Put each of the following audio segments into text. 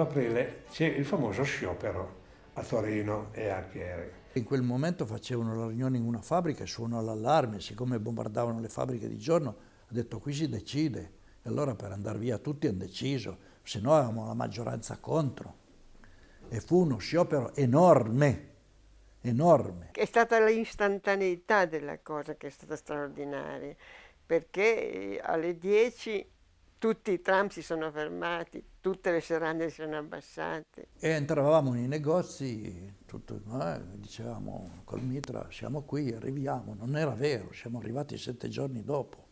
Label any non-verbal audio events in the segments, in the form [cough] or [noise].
Il 18 aprile c'è il famoso sciopero a Torino e a Chieri. In quel momento facevano la riunione in una fabbrica e suonò l'allarme, siccome bombardavano le fabbriche di giorno, ha detto qui si decide. E allora per andare via tutti hanno deciso, se no avevamo la maggioranza contro. E fu uno sciopero enorme, enorme. È stata l'istantaneità della cosa che è stata straordinaria, perché alle 10 tutti i tram si sono fermati, tutte le serrande si sono abbassate. E entravamo nei negozi, tutto, eh, dicevamo col Mitra siamo qui, arriviamo. Non era vero, siamo arrivati sette giorni dopo.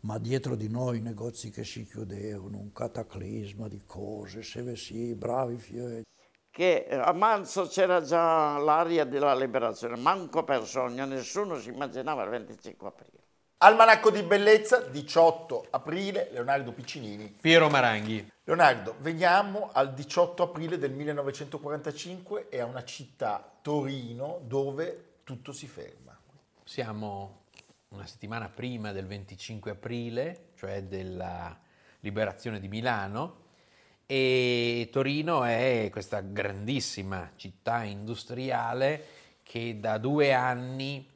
Ma dietro di noi i negozi che si chiudevano, un cataclisma di cose, se sì, bravi fiori. Che a marzo c'era già l'aria della liberazione, manco per sogno, nessuno si immaginava il 25 aprile. Almanacco di bellezza, 18 aprile, Leonardo Piccinini. Piero Maranghi. Leonardo, veniamo al 18 aprile del 1945 e a una città, Torino, dove tutto si ferma. Siamo una settimana prima del 25 aprile, cioè della liberazione di Milano, e Torino è questa grandissima città industriale che da due anni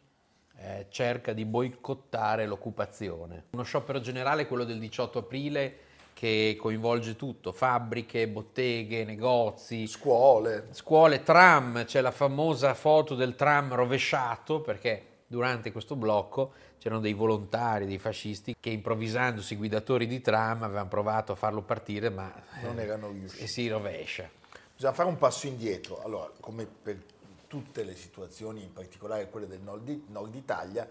eh, cerca di boicottare l'occupazione. Uno sciopero generale è quello del 18 aprile che coinvolge tutto, fabbriche, botteghe, negozi, scuole, scuole tram, c'è la famosa foto del tram rovesciato perché durante questo blocco c'erano dei volontari, dei fascisti che improvvisandosi guidatori di tram avevano provato a farlo partire ma non erano riusciti. E si rovescia. Bisogna fare un passo indietro. Allora, come per tutte le situazioni, in particolare quelle del nord, nord Italia,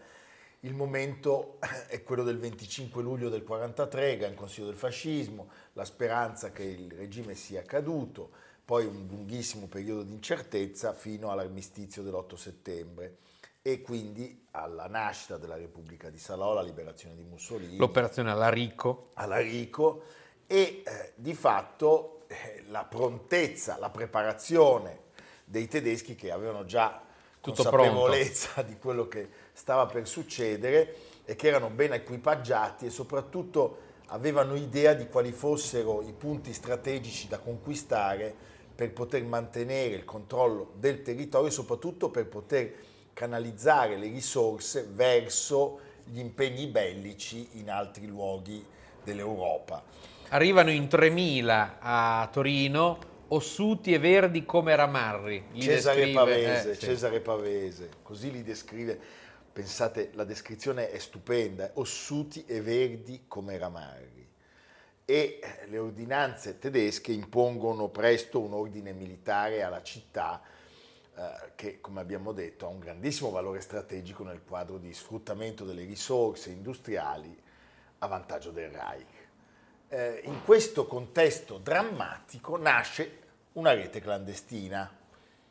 il momento [laughs] è quello del 25 luglio del 43, Gran Consiglio del Fascismo, la speranza che il regime sia caduto, poi un lunghissimo periodo di incertezza fino all'armistizio dell'8 settembre e quindi alla nascita della Repubblica di Salò, la liberazione di Mussolini. L'operazione Alarico. Alarico e eh, di fatto eh, la prontezza, la preparazione dei tedeschi che avevano già Tutto consapevolezza pronto. di quello che stava per succedere e che erano ben equipaggiati e soprattutto avevano idea di quali fossero i punti strategici da conquistare per poter mantenere il controllo del territorio e soprattutto per poter canalizzare le risorse verso gli impegni bellici in altri luoghi dell'Europa. Arrivano in 3.000 a Torino, ossuti e verdi come ramarri. Li Cesare descrive, Pavese, eh, Cesare sì. Pavese, così li descrive. Pensate, la descrizione è stupenda, ossuti e verdi come ramarri. E eh, le ordinanze tedesche impongono presto un ordine militare alla città eh, che, come abbiamo detto, ha un grandissimo valore strategico nel quadro di sfruttamento delle risorse industriali a vantaggio del Reich eh, in questo contesto drammatico nasce una rete clandestina.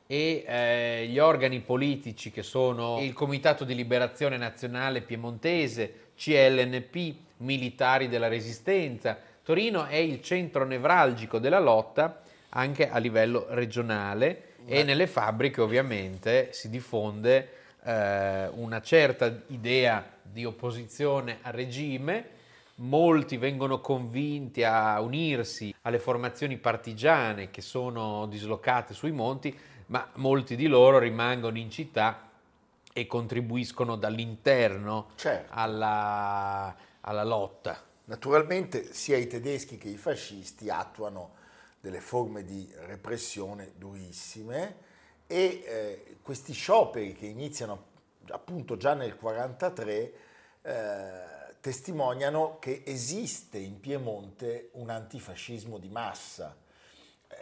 E eh, gli organi politici che sono il Comitato di Liberazione Nazionale Piemontese, CLNP, Militari della Resistenza. Torino è il centro nevralgico della lotta anche a livello regionale e nelle fabbriche ovviamente si diffonde eh, una certa idea di opposizione al regime molti vengono convinti a unirsi alle formazioni partigiane che sono dislocate sui monti, ma molti di loro rimangono in città e contribuiscono dall'interno certo. alla, alla lotta. Naturalmente sia i tedeschi che i fascisti attuano delle forme di repressione durissime e eh, questi scioperi che iniziano appunto già nel 1943 eh, testimoniano che esiste in Piemonte un antifascismo di massa.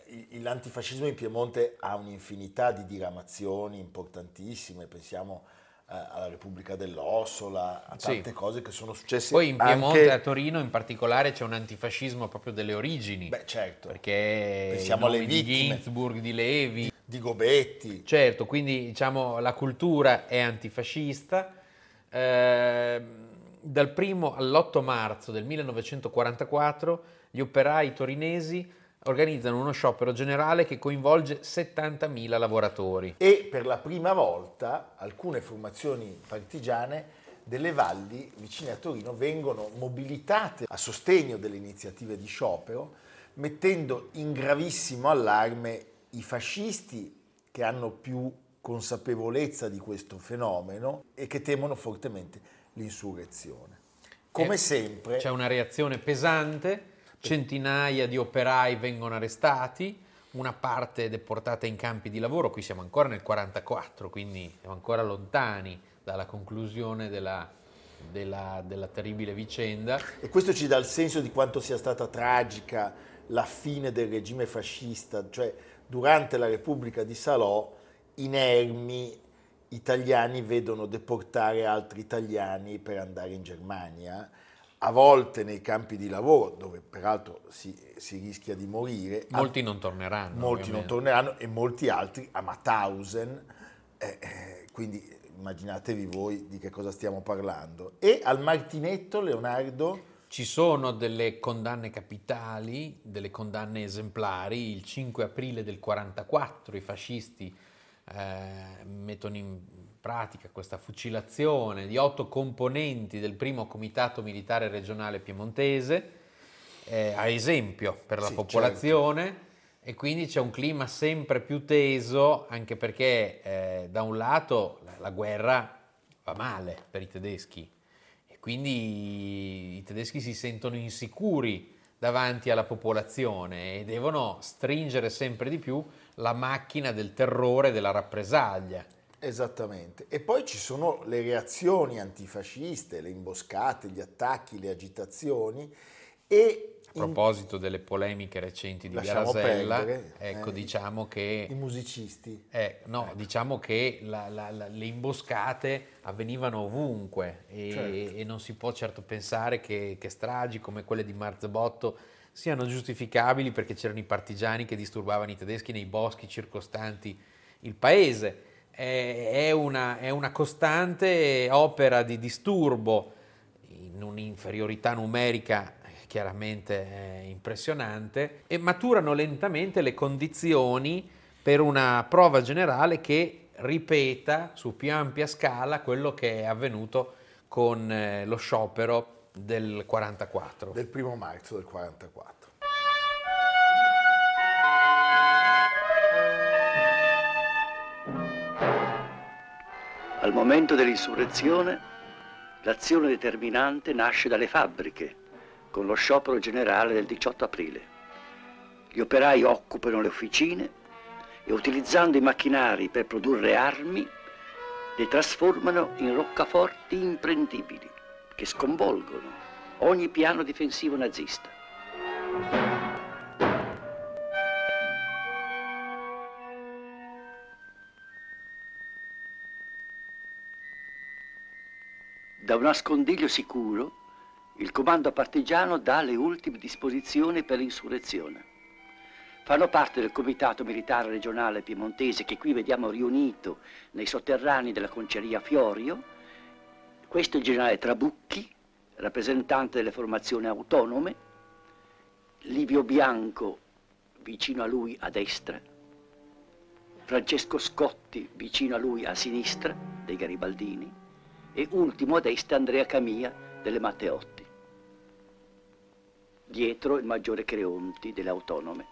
Eh, l'antifascismo in Piemonte ha un'infinità di diramazioni importantissime, pensiamo alla Repubblica dell'Ossola, a tante sì. cose che sono successe. Poi in Piemonte e a Torino in particolare c'è un antifascismo proprio delle origini. Beh, certo. Perché pensiamo alle vittime di Ginsburg, di Levi, di Gobetti. Certo, quindi diciamo la cultura è antifascista. Eh, dal primo all'8 marzo del 1944 gli operai torinesi organizzano uno sciopero generale che coinvolge 70.000 lavoratori. E per la prima volta alcune formazioni partigiane delle valli vicine a Torino vengono mobilitate a sostegno delle iniziative di sciopero, mettendo in gravissimo allarme i fascisti che hanno più consapevolezza di questo fenomeno e che temono fortemente l'insurrezione. Come eh, sempre... C'è una reazione pesante centinaia di operai vengono arrestati, una parte deportata in campi di lavoro, qui siamo ancora nel 1944, quindi siamo ancora lontani dalla conclusione della, della, della, terribile vicenda. E questo ci dà il senso di quanto sia stata tragica la fine del regime fascista, cioè durante la Repubblica di Salò inermi italiani vedono deportare altri italiani per andare in Germania a volte nei campi di lavoro, dove peraltro si, si rischia di morire. Molti non torneranno. Molti ovviamente. non torneranno e molti altri a Mauthausen, eh, eh, quindi immaginatevi voi di che cosa stiamo parlando. E al Martinetto, Leonardo... Ci sono delle condanne capitali, delle condanne esemplari. Il 5 aprile del 1944 i fascisti eh, mettono in pratica questa fucilazione di otto componenti del primo comitato militare regionale piemontese, eh, a esempio per la sì, popolazione, certo. e quindi c'è un clima sempre più teso, anche perché eh, da un lato la, la guerra va male per i tedeschi, e quindi i tedeschi si sentono insicuri davanti alla popolazione e devono stringere sempre di più la macchina del terrore e della rappresaglia. Esattamente. E poi ci sono le reazioni antifasciste, le imboscate, gli attacchi, le agitazioni e a proposito delle polemiche recenti di Lasciamo Rasella, perdere, ecco, eh, diciamo che... I musicisti. Eh, no, ecco. diciamo che la, la, la, le imboscate avvenivano ovunque e, certo. e, non si può certo pensare che, che stragi come quelle di Marzabotto siano giustificabili perché c'erano i partigiani che disturbavano i tedeschi nei boschi circostanti il paese è una, è una costante opera di disturbo in un'inferiorità numerica chiaramente impressionante e maturano lentamente le condizioni per una prova generale che ripeta su più ampia scala quello che è avvenuto con eh, lo sciopero del 44. Del primo marzo del 44. Al momento dell'insurrezione, l'azione determinante nasce dalle fabbriche, con lo sciopero generale del 18 aprile. Gli operai occupano le officine e utilizzando i macchinari per produrre armi, le trasformano in roccaforti imprendibili che sconvolgono ogni piano difensivo nazista. Da un nascondiglio sicuro, il comando partigiano dà le ultime disposizioni per l'insurrezione. Fanno parte del comitato militare regionale piemontese che qui vediamo riunito nei sotterranei della conceria Fiorio. Questo è il generale Trabucchi, rappresentante delle formazioni autonome, Livio Bianco vicino a lui a destra, Francesco Scotti vicino a lui a sinistra dei Garibaldini, e ultimo a destra Andrea Camia delle Matteotti. Dietro il maggiore Creonti delle Autonome.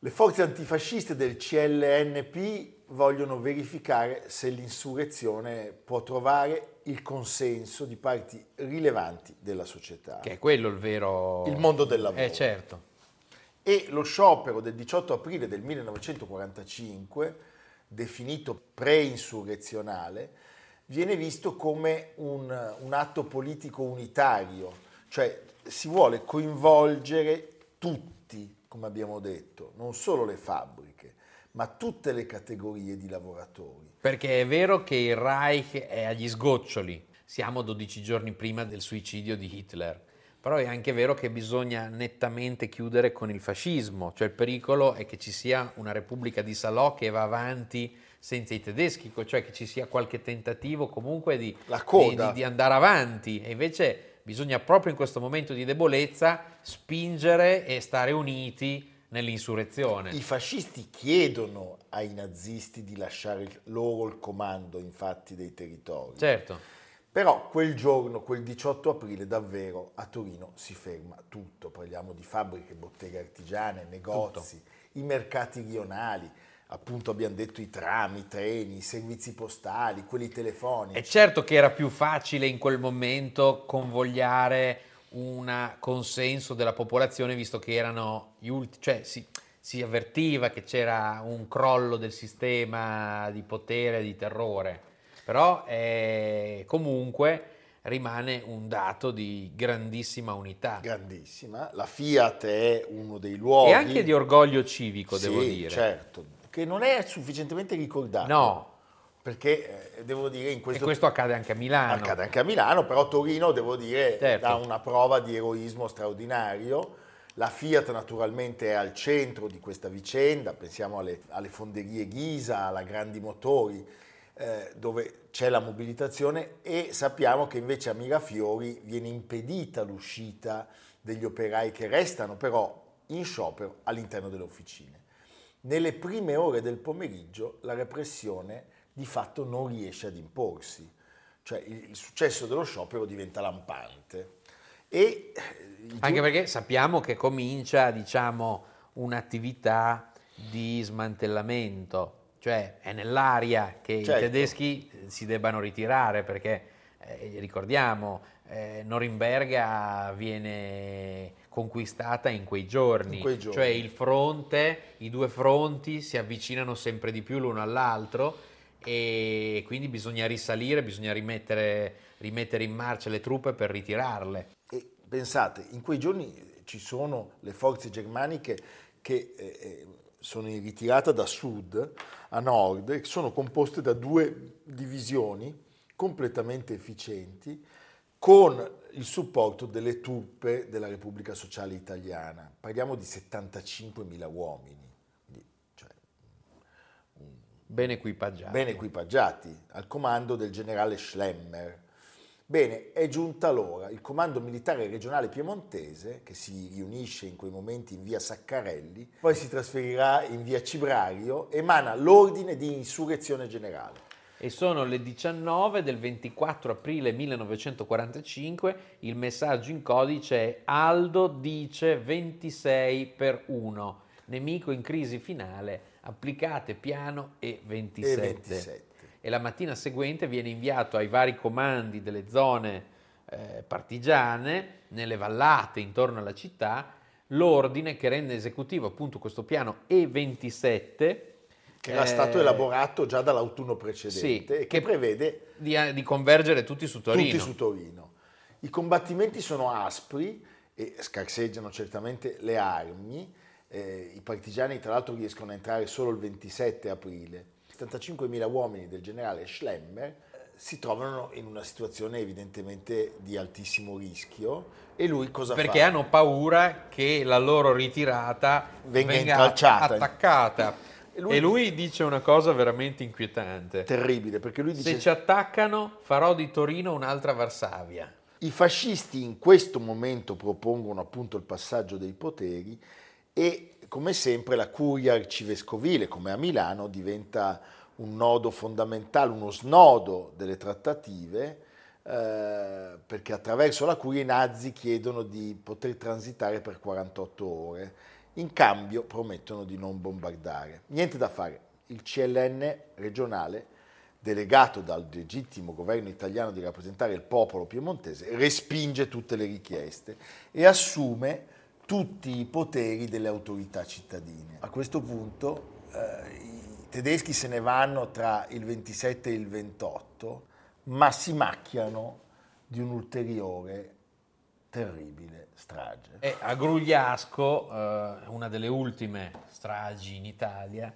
Le forze antifasciste del CLNP vogliono verificare se l'insurrezione può trovare il consenso di parti rilevanti della società. Che è quello il vero... Il mondo del lavoro. Eh certo. E lo sciopero del 18 aprile del 1945, definito pre-insurrezionale, viene visto come un, un atto politico unitario, cioè si vuole coinvolgere tutti, come abbiamo detto, non solo le fabbriche, ma tutte le categorie di lavoratori. Perché è vero che il Reich è agli sgoccioli, siamo 12 giorni prima del suicidio di Hitler, però è anche vero che bisogna nettamente chiudere con il fascismo, cioè il pericolo è che ci sia una Repubblica di Salò che va avanti senza i tedeschi, cioè che ci sia qualche tentativo comunque di, di, di, di andare avanti. E invece bisogna proprio in questo momento di debolezza spingere e stare uniti nell'insurrezione. I fascisti chiedono ai nazisti di lasciare loro il comando, infatti, dei territori. Certo. Però quel giorno, quel 18 aprile, davvero a Torino si ferma tutto. Parliamo di fabbriche, botteghe artigiane, negozi, tutto. i mercati rionali, appunto abbiamo detto i tram, i treni, i servizi postali, quelli telefonici. È certo che era più facile in quel momento convogliare un consenso della popolazione visto che erano gli ultimi, cioè si, si avvertiva che c'era un crollo del sistema di potere, di terrore, però eh, comunque rimane un dato di grandissima unità. Grandissima, la Fiat è uno dei luoghi... E anche di orgoglio civico, sì, devo dire. certo, che non è sufficientemente ricordato. No, perché eh, devo dire in questo... E questo accade anche a Milano. Accade anche a Milano, però Torino, devo dire, Certo. dà una prova di eroismo straordinario. La Fiat naturalmente è al centro di questa vicenda, pensiamo alle, alle fonderie Ghisa, alla Grandi Motori, eh, dove c'è la mobilitazione e sappiamo che invece a Mirafiori viene impedita l'uscita degli operai che restano però in sciopero all'interno delle officine. Nelle prime ore del pomeriggio la repressione di fatto non riesce ad imporsi, cioè il, successo dello sciopero diventa lampante. E il Anche perché sappiamo che comincia, diciamo, un'attività di smantellamento, cioè è nell'aria che Certo. i tedeschi si debbano ritirare perché, eh, ricordiamo, eh, Norimberga viene conquistata in quei, giorni, In quei giorni. cioè il fronte, i due fronti si avvicinano sempre di più l'uno all'altro e quindi bisogna risalire, bisogna rimettere, rimettere in marcia le truppe per ritirarle. E pensate, in quei giorni ci sono le forze germaniche che eh, eh, sono in ritirata da sud a nord e sono composte da due divisioni completamente efficienti con il supporto delle truppe della Repubblica Sociale Italiana. Parliamo di 75.000 uomini, cioè, Ben equipaggiati. ben equipaggiati, al comando del generale Schlemmer. Bene, è giunta l'ora. Il comando militare regionale piemontese, che si riunisce in quei momenti in via Saccarelli, poi si trasferirà in via Cibrario, emana l'ordine di insurrezione generale. E sono le 19 del 24 aprile 1945, il messaggio in codice è Aldo dice 26 per 1, nemico in crisi finale, applicate piano e 27. E 27. E la mattina seguente viene inviato ai vari comandi delle zone eh, partigiane, nelle vallate intorno alla città, l'ordine che rende esecutivo appunto questo piano E27, Che era eh, stato elaborato già dall'autunno precedente sì, e che, prevede di, di convergere tutti su Torino. tutti su Torino. I combattimenti sono aspri e scarseggiano certamente le armi. Eh, I partigiani tra l'altro riescono a entrare solo il 27 aprile. 75.000 uomini del generale Schlemmer eh, si trovano in una situazione evidentemente di altissimo rischio e lui cosa perché fa? hanno paura che la loro ritirata Venga venga, attaccata. E lui- E lui dice una cosa veramente inquietante. Terribile, perché lui dice Se ci attaccano farò di Torino un'altra Varsavia. I fascisti in questo momento propongono appunto il passaggio dei poteri e come sempre la curia arcivescovile, come a Milano, diventa un nodo fondamentale, uno snodo delle trattative, eh, perché attraverso la curia i nazi chiedono di poter transitare per 48 ore, in cambio promettono di non bombardare. Niente da fare, il CLN regionale delegato dal legittimo governo italiano di rappresentare il popolo piemontese, respinge tutte le richieste e assume tutti i poteri delle autorità cittadine. A questo punto eh, i tedeschi se ne vanno tra il 27 e il 28, ma si macchiano di un'ulteriore terribile strage. E a Grugliasco, eh, una delle ultime stragi in Italia,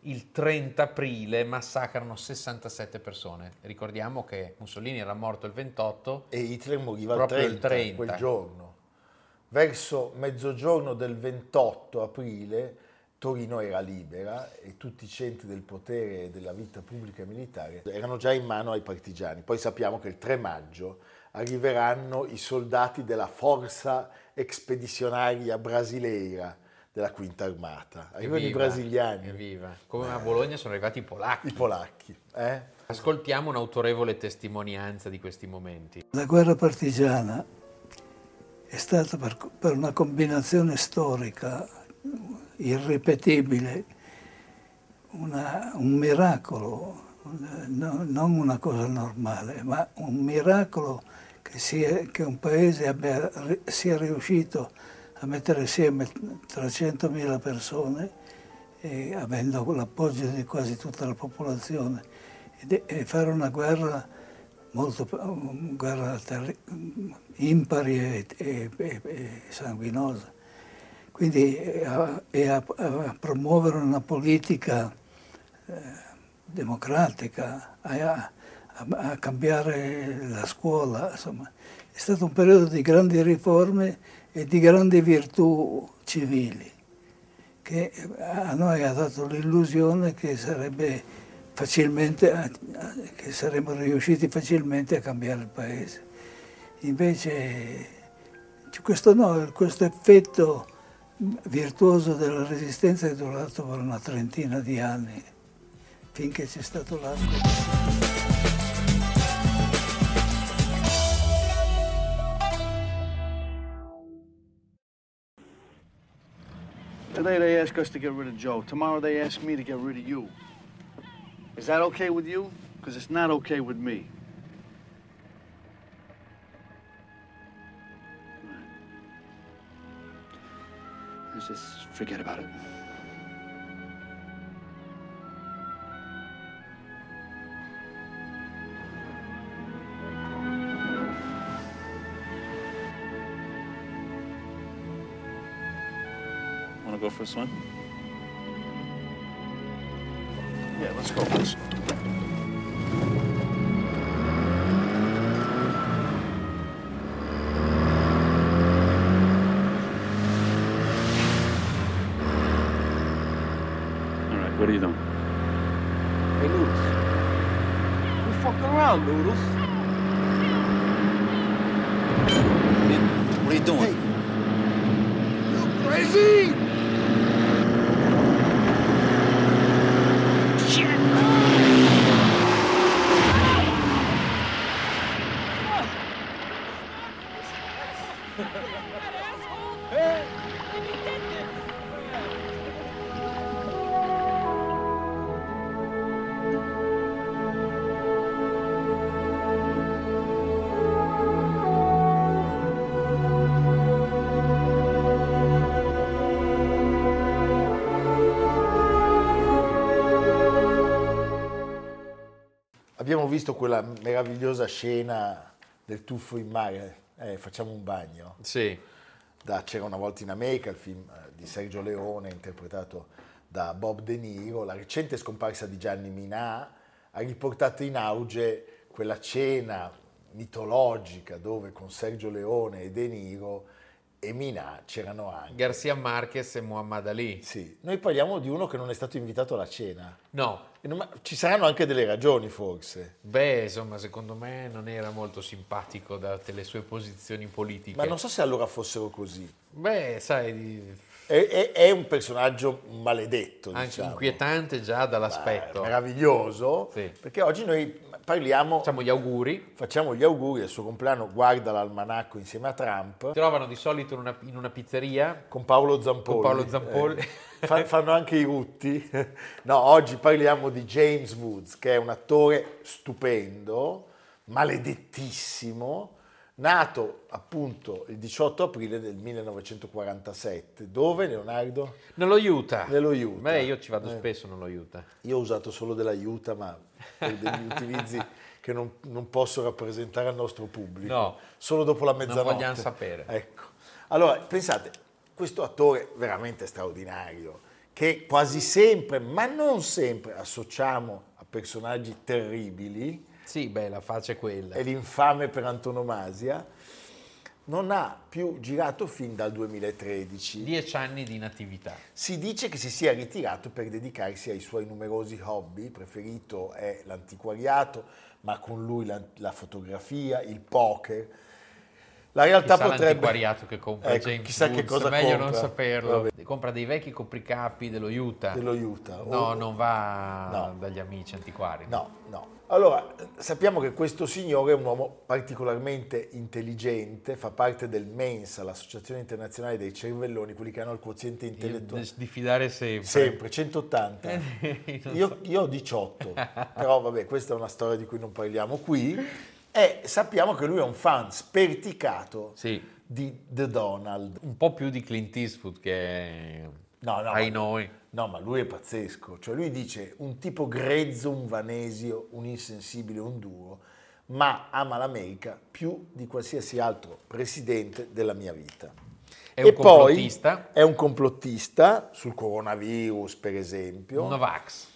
il 30 aprile massacrano 67 persone. Ricordiamo che Mussolini era morto il 28 e Hitler moriva proprio 30, il 30. quel giorno. Verso mezzogiorno del 28 aprile Torino era libera e tutti i centri del potere e della vita pubblica e militare erano già in mano ai partigiani. Poi sappiamo che il 3 maggio arriveranno i soldati della Forza Expedicionaria Brasileira della Quinta Armata. Arrivano i brasiliani. Evviva. Come a Bologna sono arrivati i polacchi. I polacchi. Eh? Ascoltiamo un'autorevole testimonianza di questi momenti. La guerra partigiana è stata per, per una combinazione storica irripetibile, una, un miracolo, no, non una cosa normale, ma un miracolo che, un paese abbia, sia riuscito a mettere assieme 300.000 persone e avendo l'appoggio di quasi tutta la popolazione e, e fare una guerra molto guerra impari e, e, e, sanguinosa. Quindi e a, a, a, promuovere una politica eh, democratica, a, a, cambiare la scuola, insomma. È stato un periodo di grandi riforme e di grandi virtù civili, che a noi ha dato l'illusione che che saremmo riusciti facilmente a cambiare il paese. Invece questo, no, questo effetto virtuoso della resistenza è durato per una trentina di anni, finché c'è stato l'arco. Today they ask us to get rid of Joe. Tomorrow they ask me to get rid of you. Is that okay with you? Because it's not okay with me. Let's just forget about it. Go for a swim? Yeah, let's go. Let's... All right, what are you doing? Hey, Noodles. You fucking around, Noodles. Abbiamo visto quella meravigliosa scena del tuffo in mare, eh, facciamo un bagno. Sì. Da C'era una volta in America, il film eh, di Sergio Leone, interpretato da Bob De Niro. La recente scomparsa di Gianni Minà ha riportato in auge quella cena mitologica dove con Sergio Leone e De Niro e Minà c'erano anche. Garcia Marquez e Muhammad Ali. Sì, noi parliamo di uno che non è stato invitato alla cena. No. Non, ci saranno anche delle ragioni forse. Beh, insomma, secondo me non era molto simpatico date le sue posizioni politiche. Ma non so se allora fossero così. Beh, sai... È, è, è un personaggio maledetto, Anche diciamo. inquietante già dall'aspetto. Beh, meraviglioso, Sì. perché oggi noi parliamo, Facciamo gli auguri. facciamo gli auguri del suo compleanno, guarda l'almanacco insieme a Trump, Si trovano di solito in una, in una pizzeria con Paolo Zampolli. con Paolo Zampolli. Eh, fa- fanno anche i rutti. [laughs] No, oggi parliamo di James Woods, che è un attore stupendo, maledettissimo, nato appunto il 18 aprile del 1947. Dove, Leonardo? Non lo aiuta. Nello Utah. Beh, io ci vado Eh. spesso, non lo aiuta. Io ho usato solo della Utah, ma per degli utilizzi che non, non posso rappresentare al nostro pubblico. No. Solo dopo la mezzanotte. vogliamo sapere. Ecco. Allora, pensate, questo attore veramente straordinario, che quasi sempre, ma non sempre, associamo a personaggi terribili, Sì, beh, la faccia è quella. è l'infame per antonomasia, non ha più girato fin dal 2013. Dieci anni di natività. Si dice che si sia ritirato per dedicarsi ai suoi numerosi hobby, preferito è l'antiquariato, ma con lui la, la fotografia, il poker. La realtà Chissà potrebbe... che compra Ecco, James chissà che Woods, cosa meglio compra. non saperlo. Vabbè. Compra dei vecchi copricapi dello Utah. Dello Utah. No, O- non va No. dagli amici antiquari. No, no. Allora, sappiamo che questo signore è un uomo particolarmente intelligente, fa parte del MENSA, l'Associazione Internazionale dei Cervelloni, quelli che hanno il quoziente intellettuale. di fidare sempre. Sempre, 180. [laughs] Non Io, so. io ho 18, [laughs] però vabbè, questa è una storia di cui non parliamo qui. E sappiamo che lui è un fan sperticato Sì, di The Donald. un po' più di Clint Eastwood che No, no, ai ma- noi. No, ma lui è pazzesco. Cioè lui dice un tipo grezzo, un vanesio, un insensibile, un duro, ma ama l'America più di qualsiasi altro presidente della mia vita. È e un complottista. poi è un complottista sul coronavirus, per esempio. Un Novax.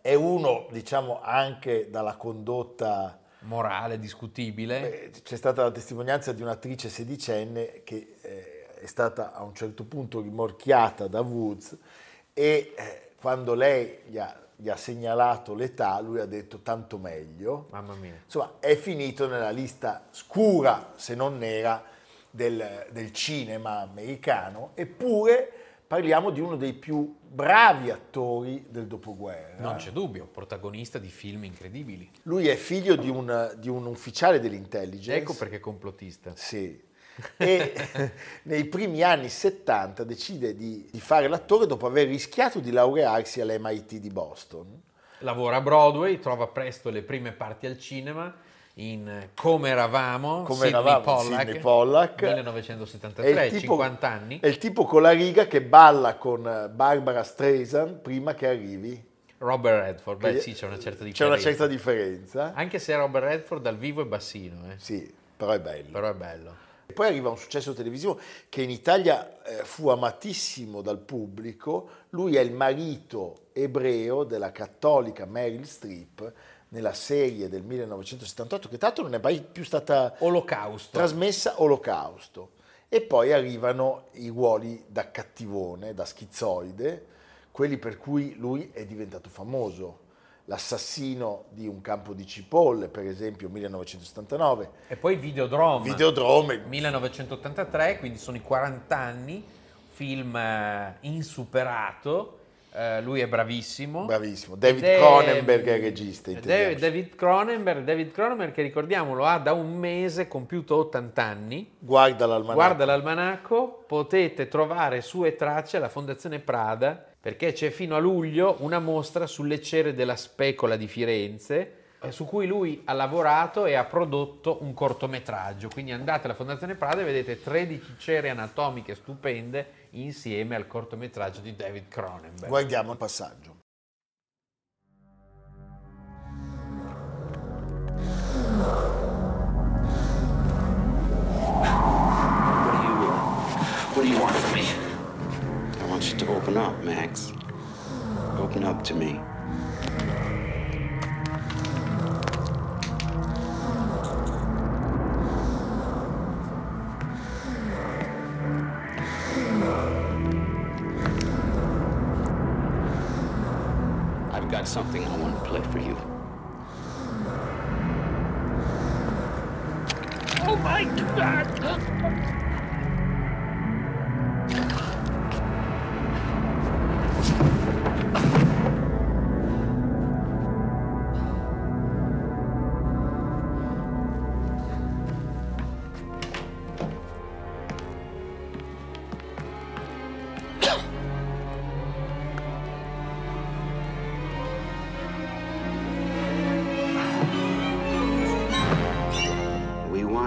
È uno, diciamo, anche dalla condotta Morale, discutibile. eh, C'è stata la testimonianza di un'attrice sedicenne che eh, è stata a un certo punto rimorchiata da Woods e eh, quando lei gli ha, gli ha segnalato l'età, lui ha detto tanto meglio. Mamma mia. Insomma, è finito nella lista scura, se non nera, del, del cinema americano, eppure parliamo di uno dei più bravi attori del dopoguerra. Non c'è dubbio, protagonista di film incredibili. Lui è figlio di un, di un ufficiale dell'intelligence. Ecco perché è complottista. Sì. E [laughs] nei primi anni 70 decide di, di fare l'attore dopo aver rischiato di laurearsi all'MIT di Boston. Lavora a Broadway, trova presto le prime parti al cinema in Come eravamo, Come Sidney eravamo, Pollack, Sidney Pollack. 1973, 50 anni. È il tipo con la riga che balla con Barbara Streisand prima che arrivi. Robert Redford, beh sì, c'è una certa differenza. C'è una certa differenza. Anche se Robert Redford dal vivo è bassino, eh. Sì, però è bello. però è bello. Poi arriva un successo televisivo che in Italia eh, fu amatissimo dal pubblico. Lui è il marito ebreo della cattolica Meryl Streep nella serie del 1978, che tanto non è mai più stata Olocausto. trasmessa Olocausto. E poi arrivano i ruoli da cattivone, da schizoide, quelli per cui lui è diventato famoso. L'assassino di un campo di cipolle, per esempio, 1979. E poi Videodrome. Videodrome, 1983, quindi sono i 40 anni, film eh, insuperato, eh, lui è bravissimo. Bravissimo. David è- Cronenberg è regista, David. David Cronenberg, David Cronenberg che ricordiamolo ha da un mese compiuto 80 anni. Guarda l'almanacco. Guarda l'almanacco, potete trovare sue tracce alla Fondazione Prada perché c'è fino a luglio una mostra sulle cere della specola di Firenze eh, su cui lui ha lavorato e ha prodotto un cortometraggio. Quindi andate alla Fondazione Prada e vedete 13 cere anatomiche stupende insieme al cortometraggio di David Cronenberg. Guardiamo il passaggio. What do you What do you want from me? Up, Max. Open up to me. I've got something I want to play for you.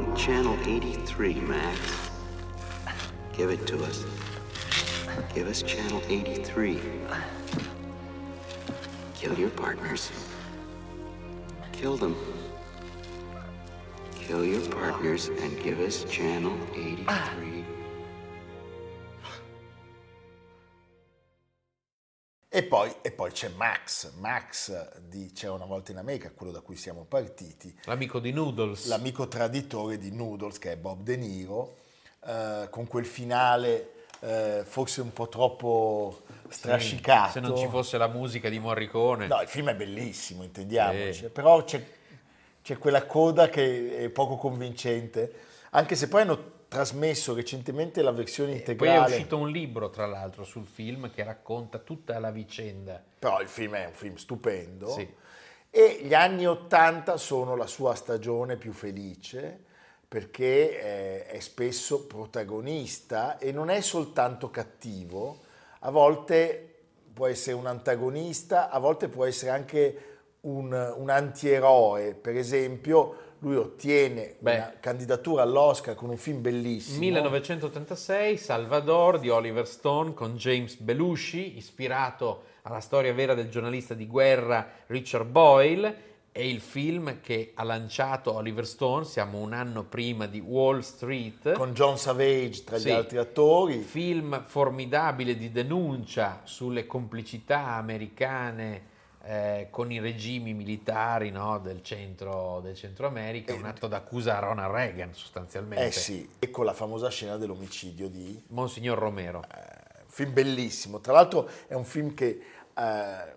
Want channel 83, Max. Give it to us. Give us channel 83. Kill your partners. Kill them. Kill your partners and give us channel 83. E poi, e poi c'è Max, Max di C'era una volta in America, quello da cui siamo partiti. L'amico di Noodles. L'amico traditore di Noodles, che è Bob De Niro, eh, con quel finale eh, forse un po' troppo strascicato. Sì, se non ci fosse la musica di Morricone. No, il film è bellissimo, intendiamoci, sì. però c'è, c'è quella coda che è poco convincente, anche se poi hanno trasmesso recentemente la versione integrale. Poi è uscito un libro, tra l'altro, sul film che racconta tutta la vicenda. Però il film è un film stupendo. Sì. E gli anni Ottanta sono la sua stagione più felice perché è spesso protagonista e non è soltanto cattivo, a volte può essere un antagonista, a volte può essere anche un, un antieroe, per esempio lui ottiene Beh. una candidatura all'Oscar con un film bellissimo. 1986, Salvador di Oliver Stone con James Belushi, ispirato alla storia vera del giornalista di guerra Richard Boyle. È il film che ha lanciato Oliver Stone, siamo un anno prima di Wall Street. Con John Savage tra gli sì, altri attori. Film formidabile di denuncia sulle complicità americane eh, con i regimi militari no, del, centro, del Centro America, un atto d'accusa a Ronald Reagan sostanzialmente. Eh sì, e con la famosa scena dell'omicidio di... Monsignor Romero. Eh, film bellissimo, tra l'altro è un film che eh,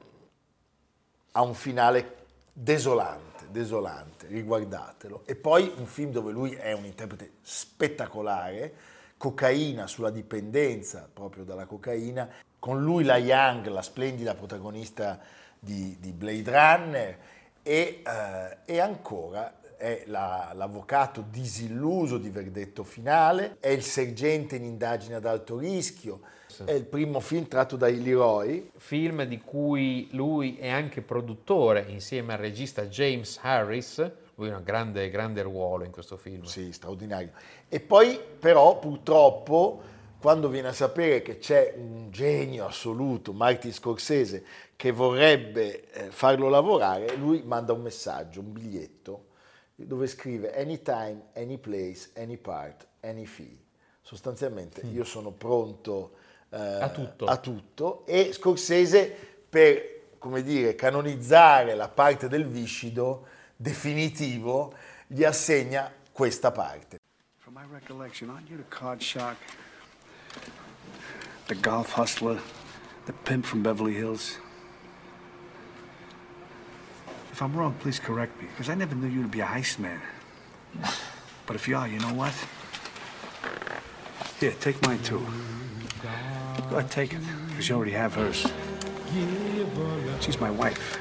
ha un finale desolante, desolante, riguardatelo. E poi un film dove lui è un interprete spettacolare, cocaina sulla dipendenza proprio dalla cocaina, con lui la Young, la splendida protagonista di, di Blade Runner e, eh, e ancora è la, l'avvocato disilluso di verdetto finale, è il sergente in indagine ad alto rischio, è il primo film tratto da Leroy. Film di cui lui è anche produttore insieme al regista James Harris, lui ha un grande, grande ruolo in questo film. Sì, straordinario. E poi però purtroppo quando viene a sapere che c'è un genio assoluto, Martin Scorsese, che vorrebbe eh, farlo lavorare, lui manda un messaggio, un biglietto, dove scrive anytime, any place, any part, any fee. Sostanzialmente mm. io sono pronto eh, a, tutto. a tutto e Scorsese per, come dire, canonizzare la parte del viscido definitivo gli assegna questa parte. From my recollection, aren't you the card shark? The golf hustler, the pimp from Beverly Hills. If I'm wrong, please correct me, because I never knew you to be a heist man. But if you are, you know what? Here, take mine too. Go ahead, take it, because you already have hers. She's my wife.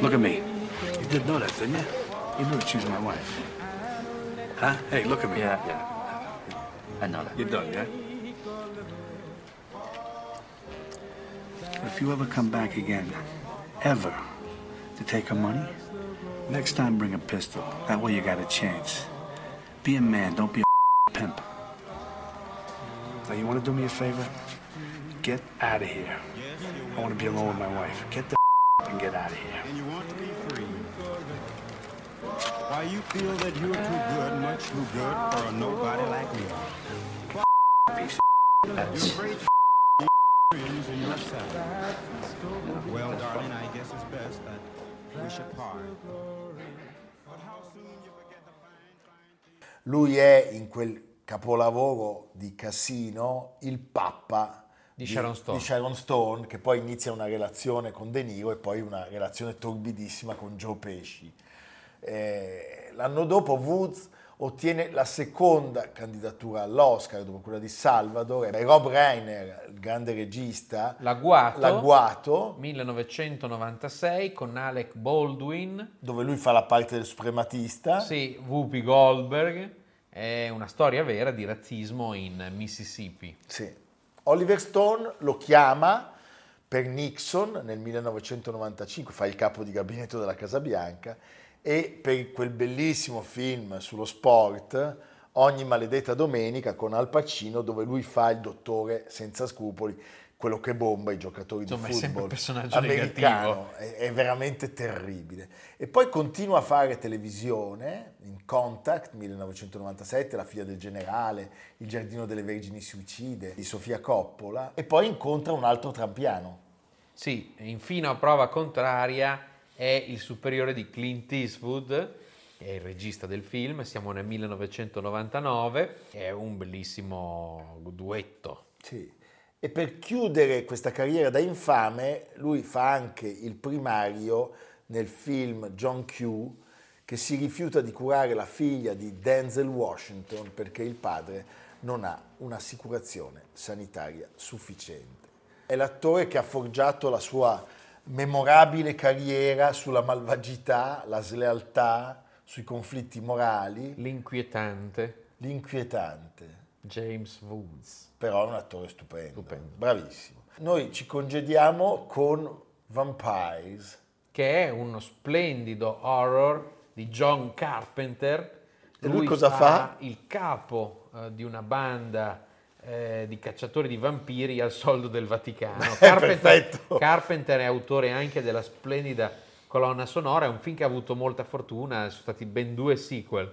Look at me. You did know that, didn't you? You knew that she was my wife. Huh? Hey, look at me. Yeah, yeah. I know that. You're done, yeah? If you ever come back again, ever, to take her money, next time bring a pistol. That way you got a chance. Be a man, don't be a [laughs] pimp. Now, you want to do me a favor? Get out of here. I want to be alone with my wife. Get the [laughs] and get out of here. Why you feel that you're too good, much too good for a nobody like me. Well, darling, I guess it's best that we should part. Lui è in quel capolavoro di Cassino il pappa di, di, Sharon Stone. di, Sharon Stone. che poi inizia una relazione con De Niro e poi una relazione torbidissima con Joe Pesci. Eh, l'anno dopo Woods ottiene la seconda candidatura all'Oscar dopo quella di Salvador e Rob Reiner, il grande regista, l'agguato, l'agguato. 1996 con Alec Baldwin. Dove lui fa la parte del suprematista. Sì, Whoopi Goldberg. È una storia vera di razzismo in Mississippi. Sì. Oliver Stone lo chiama per Nixon nel 1995 fa il capo di gabinetto della Casa Bianca e per quel bellissimo film sullo sport, Ogni maledetta domenica con Al Pacino, dove lui fa il dottore senza scrupoli, quello che bomba i giocatori Insomma, è di sempre football un personaggio americano, è, è veramente terribile. E poi continua a fare televisione, in Contact, 1997, La figlia del generale, Il giardino delle vergini suicide, di Sofia Coppola, e poi incontra un altro trampiano. Sì, infine a prova contraria è il superiore di Clint Eastwood, che è il regista del film, siamo nel 1999, è un bellissimo duetto. Sì. E per chiudere questa carriera da infame, lui fa anche il primario nel film John Q, che si rifiuta di curare la figlia di Denzel Washington perché il padre non ha un'assicurazione sanitaria sufficiente. È l'attore che ha forgiato la sua memorabile carriera sulla malvagità, la slealtà, sui conflitti morali. L'inquietante. L'inquietante. James Woods. Però è un attore stupendo, stupendo. bravissimo. Noi ci congediamo con Vampires. Che è uno splendido horror di John Carpenter. E lui, lui cosa fa? fa? Il capo uh, di una banda eh, di cacciatori di vampiri al soldo del Vaticano. [laughs] Carpenter, Carpenter, è autore anche della splendida colonna sonora, è un film che ha avuto molta fortuna, sono stati ben due sequel.